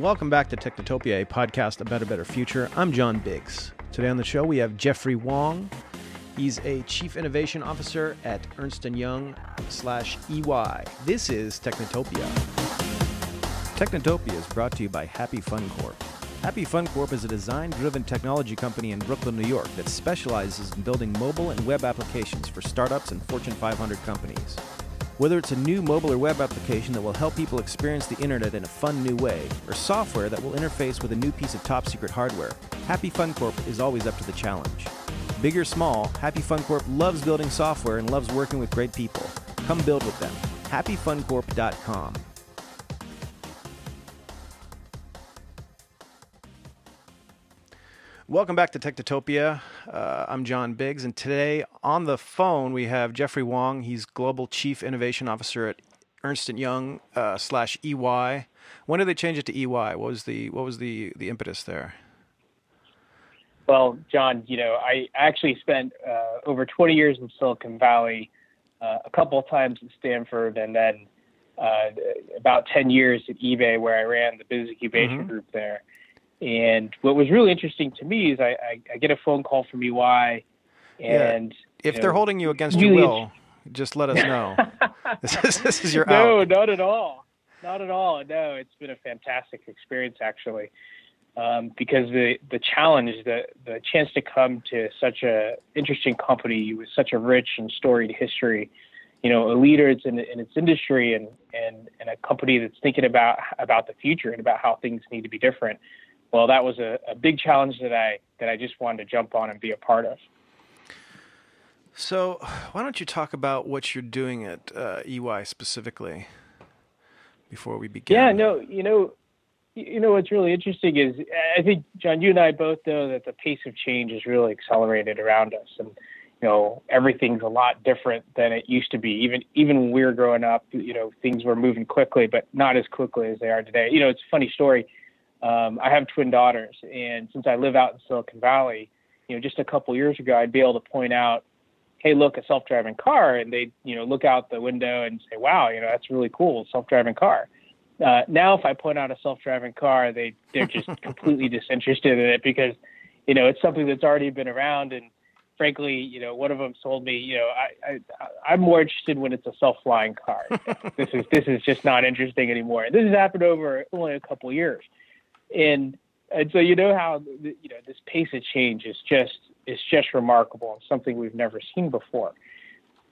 Welcome back to Technotopia, a podcast about a better future. I'm John Biggs. Today on the show we have Jeffrey Wong. He's a chief innovation officer at Ernst & Young slash EY. This is Technotopia. Technotopia is brought to you by Happy Fun Corp. Happy Fun Corp is a design-driven technology company in Brooklyn, New York that specializes in building mobile and web applications for startups and Fortune 500 companies. Whether it's a new mobile or web application that will help people experience the internet in a fun new way, or software that will interface with a new piece of top secret hardware, Happy Fun Corp is always up to the challenge. Big or small, Happy Fun Corp loves building software and loves working with great people. Come build with them. HappyFunCorp.com. Welcome back to Technotopia. Uh, I'm John Biggs, and today on the phone we have Jeffrey Wong. He's Global Chief Innovation Officer at Ernst and Young uh, slash EY. When did they change it to EY? What was the what was the the impetus there? Well, John, you know, I actually spent uh, over 20 years in Silicon Valley, uh, a couple of times at Stanford, and then uh, about 10 years at eBay, where I ran the business incubation mm-hmm. group there. And what was really interesting to me is I, I, I get a phone call from EY, and yeah. if they're know, holding you against really your will, just let us know. this, is, this is your no, out. not at all, not at all. No, it's been a fantastic experience actually, um, because the the challenge, the the chance to come to such a interesting company with such a rich and storied history, you know, a leader in, in its industry and, and and a company that's thinking about about the future and about how things need to be different well, that was a, a big challenge that I that I just wanted to jump on and be a part of. So, why don't you talk about what you're doing at uh, EY specifically before we begin? Yeah, no, you know, you know what's really interesting is I think John, you and I both know that the pace of change is really accelerated around us, and you know everything's a lot different than it used to be. Even even when we were growing up, you know things were moving quickly, but not as quickly as they are today. You know, it's a funny story um, I have twin daughters, and since I live out in Silicon Valley, you know, just a couple years ago, I'd be able to point out, "Hey, look, a self-driving car," and they, you know, look out the window and say, "Wow, you know, that's really cool, self-driving car." Uh, now, if I point out a self-driving car, they they're just completely disinterested in it because, you know, it's something that's already been around and frankly, you know, one of them told me, you know, I, I I'm more interested when it's a self-flying car. this is this is just not interesting anymore. And this has happened over only a couple of years and and so you know how you know this pace of change is just is just remarkable and something we've never seen before.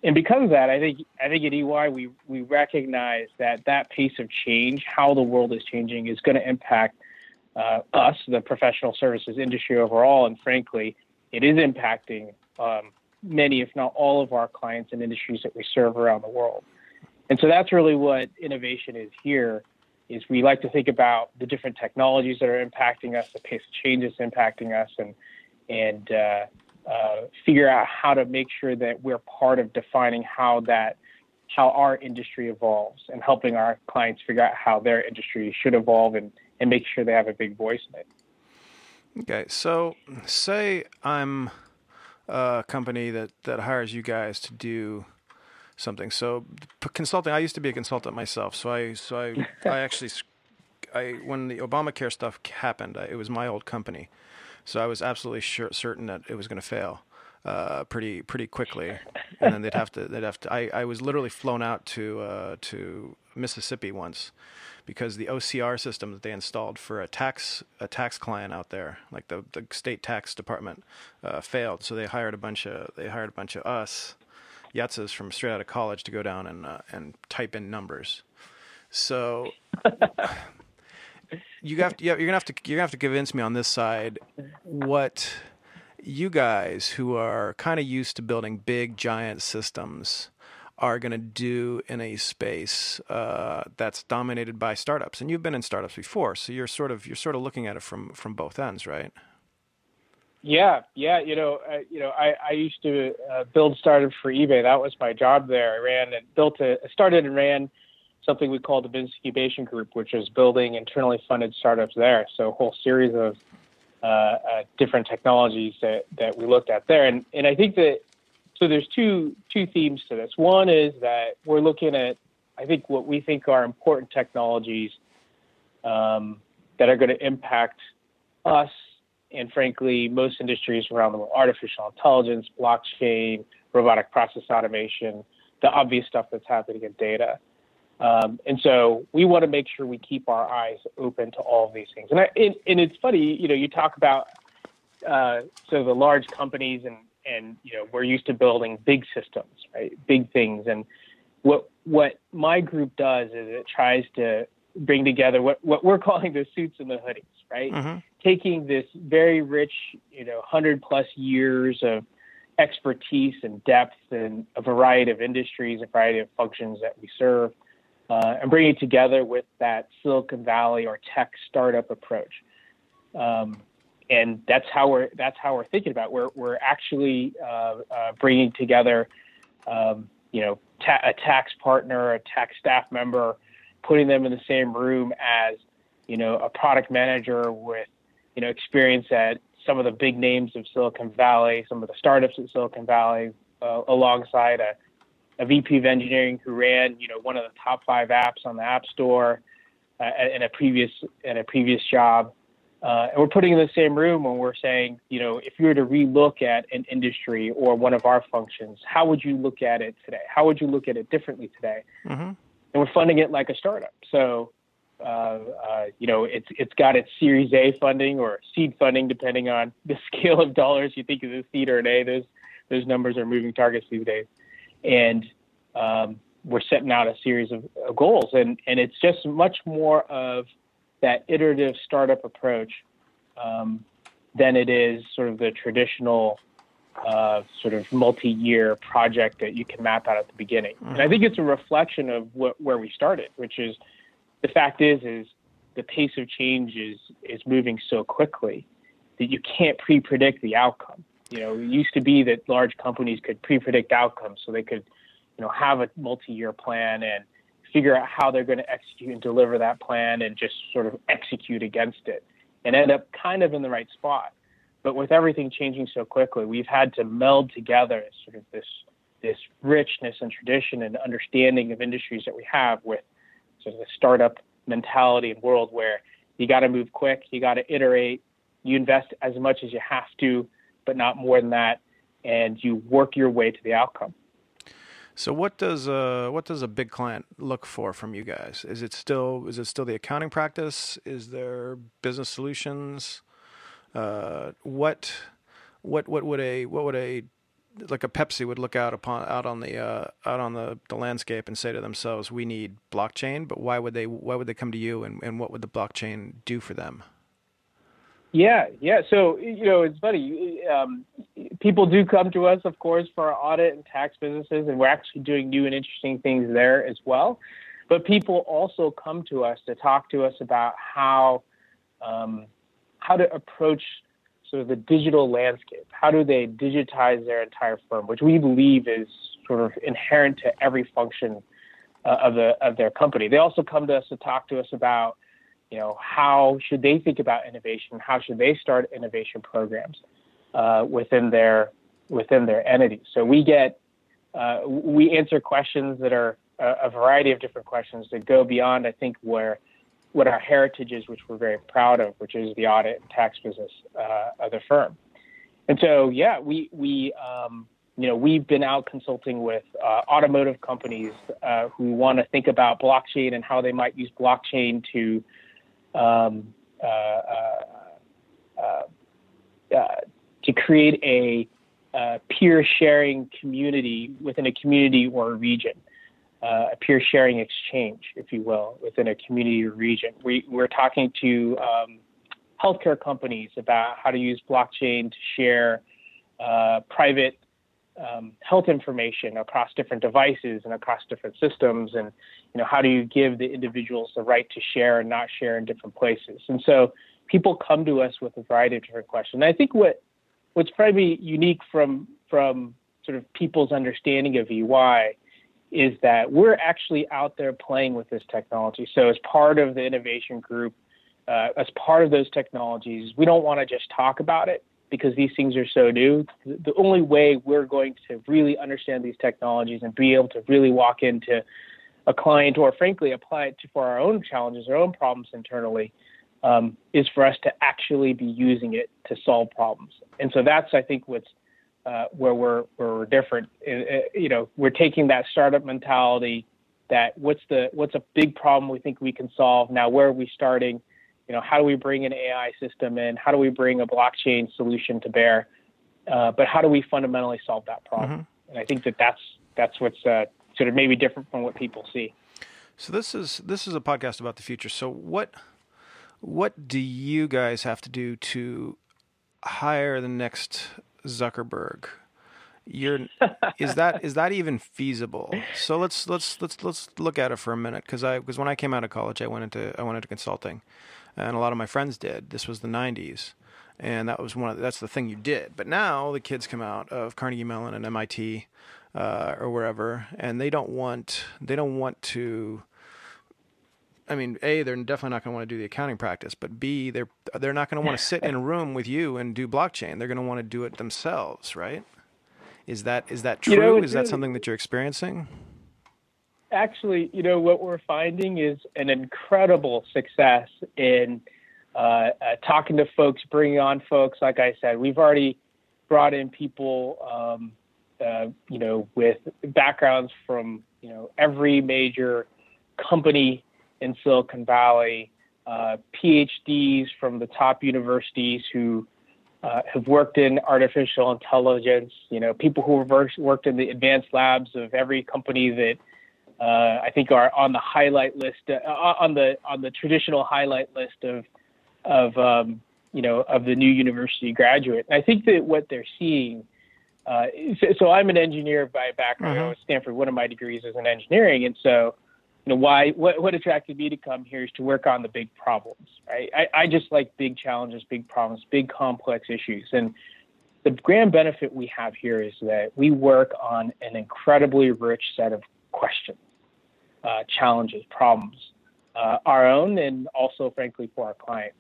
And because of that, I think I think at EY we we recognize that that pace of change, how the world is changing, is going to impact uh, us, the professional services industry overall, and frankly, it is impacting um, many, if not all, of our clients and industries that we serve around the world. And so that's really what innovation is here is we like to think about the different technologies that are impacting us, the pace of change that's impacting us, and and uh, uh, figure out how to make sure that we're part of defining how that how our industry evolves and helping our clients figure out how their industry should evolve and, and make sure they have a big voice in it. Okay, so say I'm a company that, that hires you guys to do something. So consulting, I used to be a consultant myself. So I, so I, I actually, I when the Obamacare stuff happened, I, it was my old company, so I was absolutely sure, certain that it was going to fail. Uh, pretty pretty quickly, and then they'd have to they'd have to. I, I was literally flown out to uh, to Mississippi once because the OCR system that they installed for a tax a tax client out there, like the the state tax department, uh, failed. So they hired a bunch of they hired a bunch of us Yatzas from straight out of college to go down and uh, and type in numbers. So you have to, you're gonna have to you're gonna have to convince me on this side what you guys who are kind of used to building big giant systems are going to do in a space uh, that's dominated by startups and you've been in startups before so you're sort of you're sort of looking at it from from both ends right yeah, yeah. You know, uh, you know, I, I used to uh, build startups for eBay. That was my job there. I ran and built a, started and ran something we called the business incubation group, which is building internally funded startups there. So a whole series of uh, uh, different technologies that, that we looked at there. And and I think that so there's two two themes to this. One is that we're looking at I think what we think are important technologies um, that are going to impact us and frankly most industries around the world artificial intelligence blockchain robotic process automation the obvious stuff that's happening in data um, and so we want to make sure we keep our eyes open to all of these things and, I, and, and it's funny you know you talk about uh, so the large companies and and you know we're used to building big systems right big things and what what my group does is it tries to bring together what, what we're calling the suits and the hoodies, right? Mm-hmm. Taking this very rich, you know, hundred plus years of expertise and depth in a variety of industries, a variety of functions that we serve, uh, and bringing it together with that Silicon Valley or tech startup approach. Um, and that's how we're that's how we're thinking about. It. We're we're actually uh, uh, bringing together, um, you know, ta- a tax partner, a tax staff member, putting them in the same room as you know a product manager with you know experience at some of the big names of Silicon Valley, some of the startups at Silicon Valley, uh, alongside a, a VP of engineering who ran you know one of the top five apps on the App Store uh, in a previous in a previous job. Uh, and we're putting in the same room when we're saying, you know, if you were to relook at an industry or one of our functions, how would you look at it today? How would you look at it differently today? Mm-hmm and we're funding it like a startup. So, you know, it's it's got its Series A funding or seed funding, depending on the scale of dollars you think is a seed or an A. Those those numbers are moving targets these days, and um, we're setting out a series of, of goals, and and it's just much more of that iterative startup approach um, than it is sort of the traditional uh, sort of multi-year project that you can map out at the beginning. Mm-hmm. And I think it's a reflection of what, where we started, which is the fact is is the pace of change is is moving so quickly that you can't pre-predict the outcome. You know, it used to be that large companies could pre-predict outcomes, so they could, you know, have a multi-year plan and figure out how they're going to execute and deliver that plan and just sort of execute against it and end up kind of in the right spot. But with everything changing so quickly, we've had to meld together sort of this this richness and tradition and understanding of industries that we have with sort of a startup mentality and world where you got to move quick, you got to iterate, you invest as much as you have to, but not more than that, and you work your way to the outcome. So what does uh what does a big client look for from you guys? Is it still is it still the accounting practice? Is there business solutions? uh, what what what would a what would a like a Pepsi would look out upon out on the uh, out on the, the landscape and say to themselves, "We need blockchain." But why would they why would they come to you, and, and what would the blockchain do for them? Yeah, yeah. So you know, it's funny. Um, people do come to us, of course, for our audit and tax businesses, and we're actually doing new and interesting things there as well. But people also come to us to talk to us about how um, how to approach sort of the digital landscape. How do they digitize their entire firm, which we believe is sort of inherent to every function uh, of the of their company. They also come to us to talk to us about, you know, how should they think about innovation? How should they start innovation programs uh, within their within their entity? So we get uh, we answer questions that are a, a variety of different questions that go beyond, I think, where what our heritage is, which we're very proud of, which is the audit and tax business uh, of the firm. And so, yeah, we we um, you know we've been out consulting with uh, automotive companies uh, who want to think about blockchain and how they might use blockchain to um, uh, uh, uh, to create a peer sharing community within a community or a region uh, a peer sharing exchange, if you will, within a community or region. We, we're talking to um, healthcare companies about how to use blockchain to share uh, private um, health information across different devices and across different systems, and you know how do you give the individuals the right to share and not share in different places? And so people come to us with a variety of different questions. And I think what what's probably unique from from sort of people's understanding of EY is that we're actually out there playing with this technology. So, as part of the innovation group, uh, as part of those technologies, we don't want to just talk about it because these things are so new. The only way we're going to really understand these technologies and be able to really walk into a client or, frankly, apply it to, for our own challenges, our own problems internally, um, is for us to actually be using it to solve problems. And so that's, I think, what's uh, where we're where we're different. Uh, uh, you know, we're taking that startup mentality. That what's the what's a big problem we think we can solve? Now, where are we starting? You know, how do we bring an AI system in? How do we bring a blockchain solution to bear? Uh, but how do we fundamentally solve that problem? Mm-hmm. And I think that that's that's what's uh, sort of maybe different from what people see. So this is this is a podcast about the future. So what what do you guys have to do to hire the next Zuckerberg? You're is that is that even feasible? So let's let's let's let's look at it for a minute because I because when I came out of college I went into I went into consulting, and a lot of my friends did. This was the '90s, and that was one of that's the thing you did. But now the kids come out of Carnegie Mellon and MIT uh, or wherever, and they don't want they don't want to I mean, a they're definitely not going to want to do the accounting practice, but b they're they're not going to want to sit in a room with you and do blockchain. They're going to want to do it themselves, right? Is that is that true? You know, is that something that you're experiencing? Actually, you know what we're finding is an incredible success in uh, uh, talking to folks, bringing on folks. Like I said, we've already brought in people, um, uh, you know, with backgrounds from you know every major company in Silicon Valley, uh, PhDs from the top universities who uh, have worked in artificial intelligence, you know, people who have worked in the advanced labs of every company that uh, I think are on the highlight list, uh, on the on the traditional highlight list of of um, you know of the new university graduate. And I think that what they're seeing. Uh, so, so, I'm an engineer by background. Mm-hmm. I was Stanford. One of my degrees is in engineering, and so you know why what, what attracted me to come here is to work on the big problems right? I, I just like big challenges big problems big complex issues. And the grand benefit we have here is that we work on an incredibly rich set of questions uh, challenges problems uh, our own and also frankly for our clients.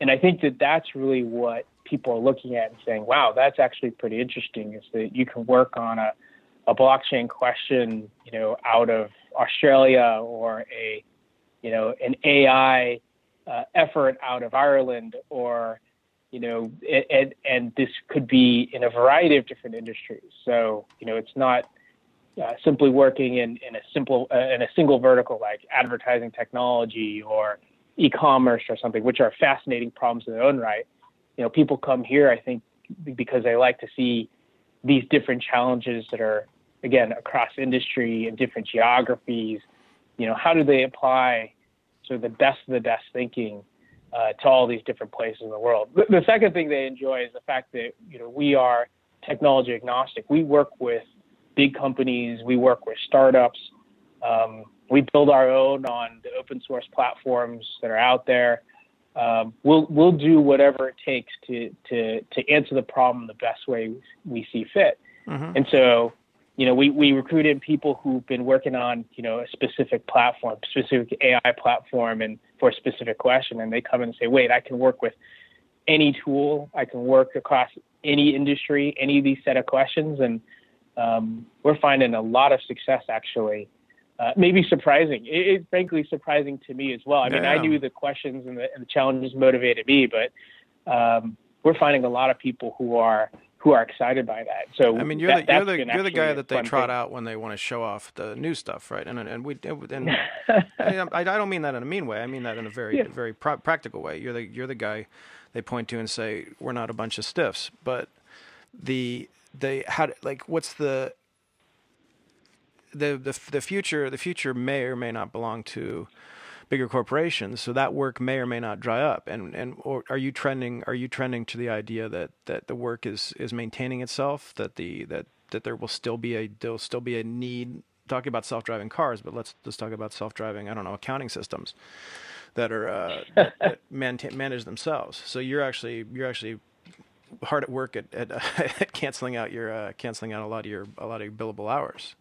And i think that that's really what people are looking at and saying wow that's actually pretty interesting is that you can work on a, a blockchain question you know out of Australia or a, you know, an AI uh, effort out of Ireland or, you know, and, and this could be in a variety of different industries. So, you know, it's not uh, simply working in, in a simple, uh, in a single vertical like advertising technology or e-commerce or something, which are fascinating problems in their own right. You know, people come here, I think, because they like to see these different challenges that are again across industry and different geographies you know how do they apply sort of the best of the best thinking uh, to all these different places in the world the, the second thing they enjoy is the fact that you know we are technology agnostic we work with big companies we work with startups um, we build our own on the open source platforms that are out there um, we'll we'll do whatever it takes to to to answer the problem the best way we see fit. Mm-hmm. And so, you know, we, we recruited people who've been working on, you know, a specific platform, specific AI platform and for a specific question. And they come in and say, wait, I can work with any tool. I can work across any industry, any of these set of questions. And um, we're finding a lot of success actually. Uh, maybe surprising. It, it's frankly surprising to me as well. I mean, yeah. I knew the questions and the, and the challenges motivated me, but um, we're finding a lot of people who are who are excited by that. So I mean, you're that, the you're the, you're the guy that they trot thing. out when they want to show off the new stuff, right? And and we and I, I, don't mean that in a mean way. I mean that in a very yeah. very practical way. You're the you're the guy they point to and say we're not a bunch of stiffs, but the they had like what's the the the the future the future may or may not belong to bigger corporations. So that work may or may not dry up. And and or are you trending are you trending to the idea that that the work is is maintaining itself? That the that that there will still be a there'll still be a need talking about self-driving cars, but let's let's talk about self-driving. I don't know accounting systems that are uh, that, that manage themselves. So you're actually you're actually hard at work at, at, at canceling out your uh, canceling out a lot of your a lot of your billable hours.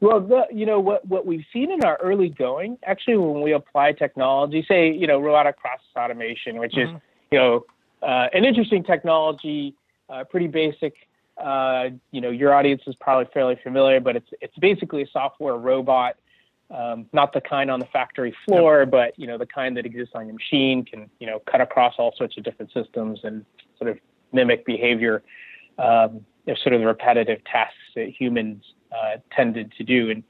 Well, the, you know what what we've seen in our early going, actually, when we apply technology, say you know robotic process automation, which mm-hmm. is you know uh, an interesting technology, uh, pretty basic. Uh, you know, your audience is probably fairly familiar, but it's it's basically a software robot Um, not the kind on the factory floor, yep. but you know the kind that exists on your machine can you know cut across all sorts of different systems and sort of mimic behavior. Um, sort of the repetitive tasks that humans uh, tended to do. And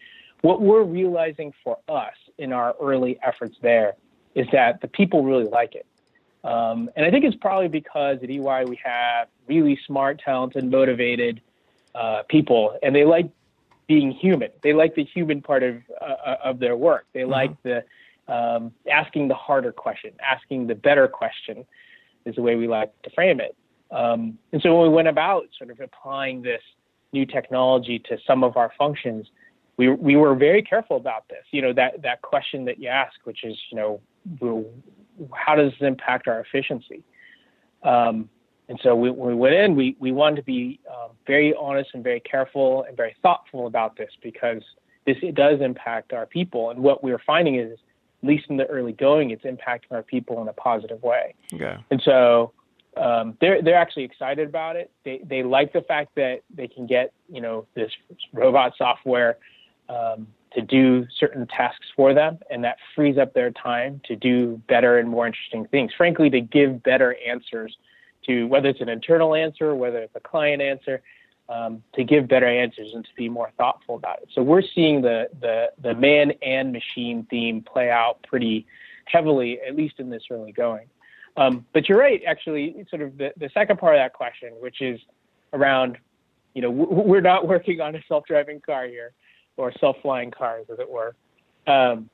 what we're realizing for us in our early efforts there is that the people really like it. Um, and I think it's probably because at EY we have really smart, talented, motivated uh, people, and they like being human. They like the human part of uh, of their work. They mm-hmm. like the um, asking the harder question, asking the better question, is the way we like to frame it. Um, and so when we went about sort of applying this new technology to some of our functions, we we were very careful about this. You know that that question that you ask, which is you know how does this impact our efficiency? Um, and so we, when we went in, we, we wanted to be um, very honest and very careful and very thoughtful about this because this it does impact our people. And what we were finding is, at least in the early going, it's impacting our people in a positive way. Okay. And so um, they're they're actually excited about it. They they like the fact that they can get you know this robot software um, to do certain tasks for them, and that frees up their time to do better and more interesting things. Frankly, to give better answers to whether it's an internal answer, whether it's a client answer, um, to give better answers and to be more thoughtful about it. So we're seeing the the the man and machine theme play out pretty heavily, at least in this early going. Um, but you're right, actually, sort of the, the second part of that question, which is around, you know, we're not working on a self-driving car here or self-flying cars, as it were. Um,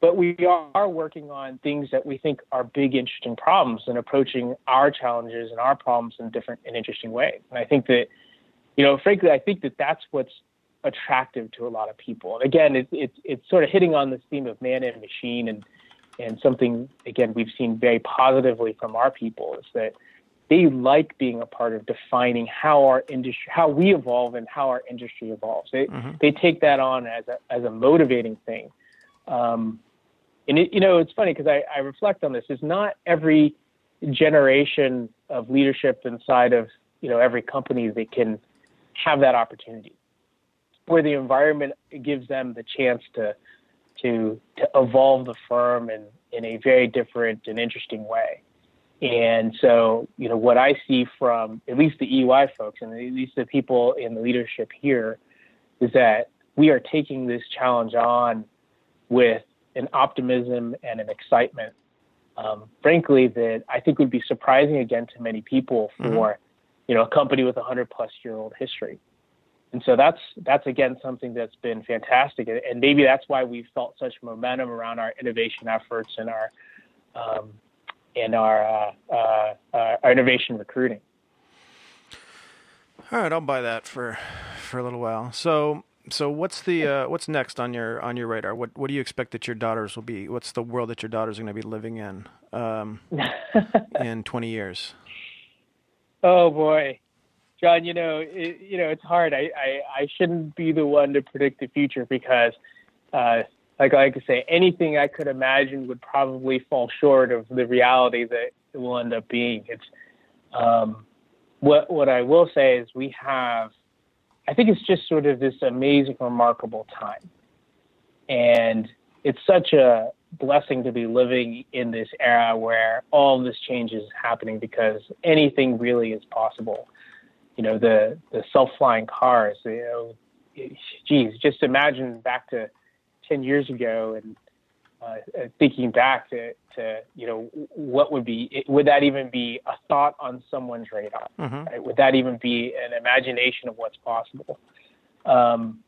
but we are working on things that we think are big, interesting problems and approaching our challenges and our problems in different and interesting ways. And I think that, you know, frankly, I think that that's what's attractive to a lot of people. And again, it's it's it's sort of hitting on this theme of man and machine and and something again we've seen very positively from our people is that they like being a part of defining how our industry how we evolve and how our industry evolves. They mm-hmm. they take that on as a as a motivating thing. Um, and it, you know it's funny because I, I reflect on this. Is not every generation of leadership inside of you know every company that can have that opportunity. Where the environment gives them the chance to to to evolve the firm in in a very different and interesting way. And so, you know, what I see from at least the EY folks and at least the people in the leadership here is that we are taking this challenge on with an optimism and an excitement, um, frankly, that I think would be surprising again to many people for, mm-hmm. you know, a company with a hundred plus year old history and so that's that's again something that's been fantastic, and maybe that's why we've felt such momentum around our innovation efforts and our um, and our uh, uh, uh, our innovation recruiting. All right, I'll buy that for for a little while. So so what's the uh, what's next on your on your radar? What what do you expect that your daughters will be? What's the world that your daughters are going to be living in um, in twenty years? Oh boy, John, you know, it, you know, it's hard. I, I, I shouldn't be the one to predict the future because, uh, like I to say, anything I could imagine would probably fall short of the reality that it will end up being. It's um, what what I will say is we have. I think it's just sort of this amazing, remarkable time, and it's such a blessing to be living in this era where all this change is happening because anything really is possible you know the the self-flying cars you know geez just imagine back to 10 years ago and uh, thinking back to, to you know what would be would that even be a thought on someone's radar mm-hmm. right? would that even be an imagination of what's possible um,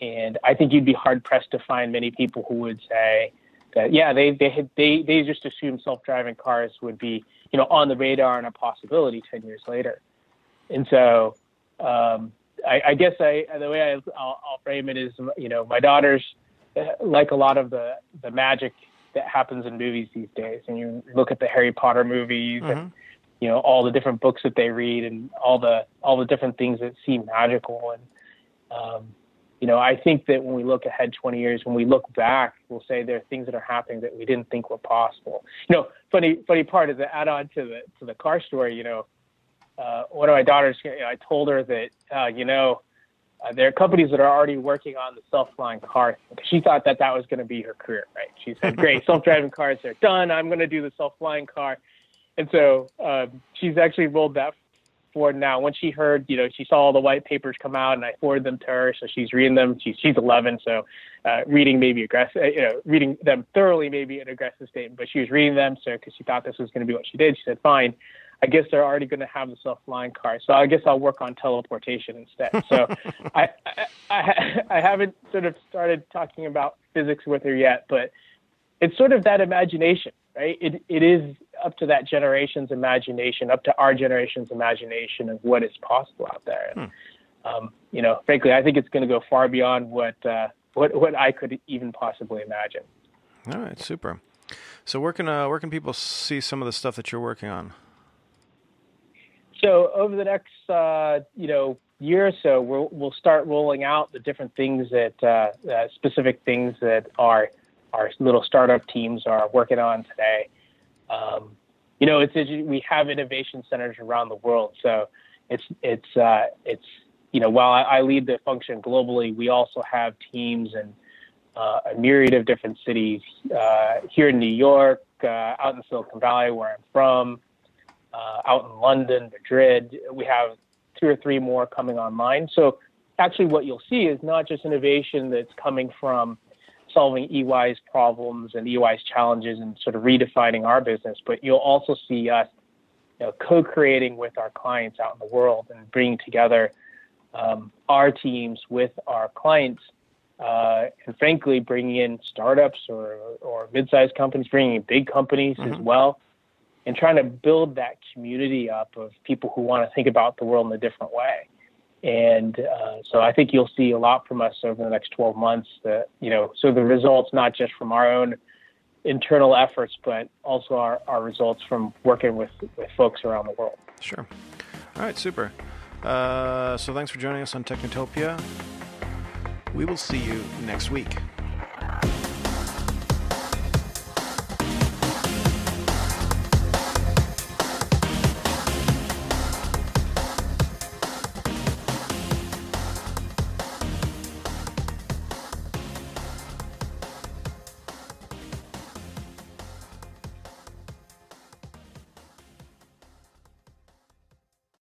and I think you'd be hard pressed to find many people who would say that yeah they they had, they they just assumed self-driving cars would be you know on the radar and a possibility 10 years later and so um, I, I, guess I the way I, will I'll frame it is you know my daughters like a lot of the the magic that happens in movies these days, and you look at the Harry Potter movies mm-hmm. and you know all the different books that they read and all the all the different things that seem magical and um, you know I think that when we look ahead 20 years, when we look back, we'll say there are things that are happening that we didn't think were possible. You know, funny funny part is to add on to the to the car story. You know, uh, one of my daughters, you know, I told her that, uh, you know, uh, there are companies that are already working on the self-flying car. She thought that that was going to be her career, right? She said, "Great, self-driving cars are done. I'm going to do the self-flying car." And so um, she's actually rolled that forward now. When she heard, you know, she saw all the white papers come out, and I forwarded them to her, so she's reading them. She's she's 11, so uh, reading maybe aggressive, you know, reading them thoroughly maybe an aggressive statement, but she was reading them, so because she thought this was going to be what she did, she said, "Fine." I guess they're already going to have the self-flying car, so I guess I'll work on teleportation instead. So I, I, I, I haven't sort of started talking about physics with her yet, but it's sort of that imagination, right? It it is up to that generation's imagination, up to our generation's imagination of what is possible out there. And, hmm. um, you know, frankly, I think it's going to go far beyond what uh, what what I could even possibly imagine. All right, super. So where can uh, where can people see some of the stuff that you're working on? So over the next uh, you know year or so, we'll we'll start rolling out the different things that uh, uh, specific things that our our little startup teams are working on today. Um, you know, it's we have innovation centers around the world, so it's it's uh, it's you know while I, I, lead the function globally, we also have teams in uh, a myriad of different cities uh, here in New York, out in Silicon Valley, where I'm from, uh, out in London, Madrid. We have two or three more coming online. So actually, what you'll see is not just innovation that's coming from solving EY's problems and EY's challenges and sort of redefining our business, but you'll also see us you know, co-creating with our clients out in the world and bringing together um, our teams with our clients, uh, and frankly, bringing in startups or, or mid-sized companies, bringing in big companies mm-hmm. as well, and trying to build that community up of people who want to think about the world in a different way. And uh, so I think you'll see a lot from us over the next 12 months. That you know, so the results not just from our own internal efforts, but also our, our results from working with with folks around the world. Sure. All right, super. Uh, so thanks for joining us on Technotopia. We will see you next week.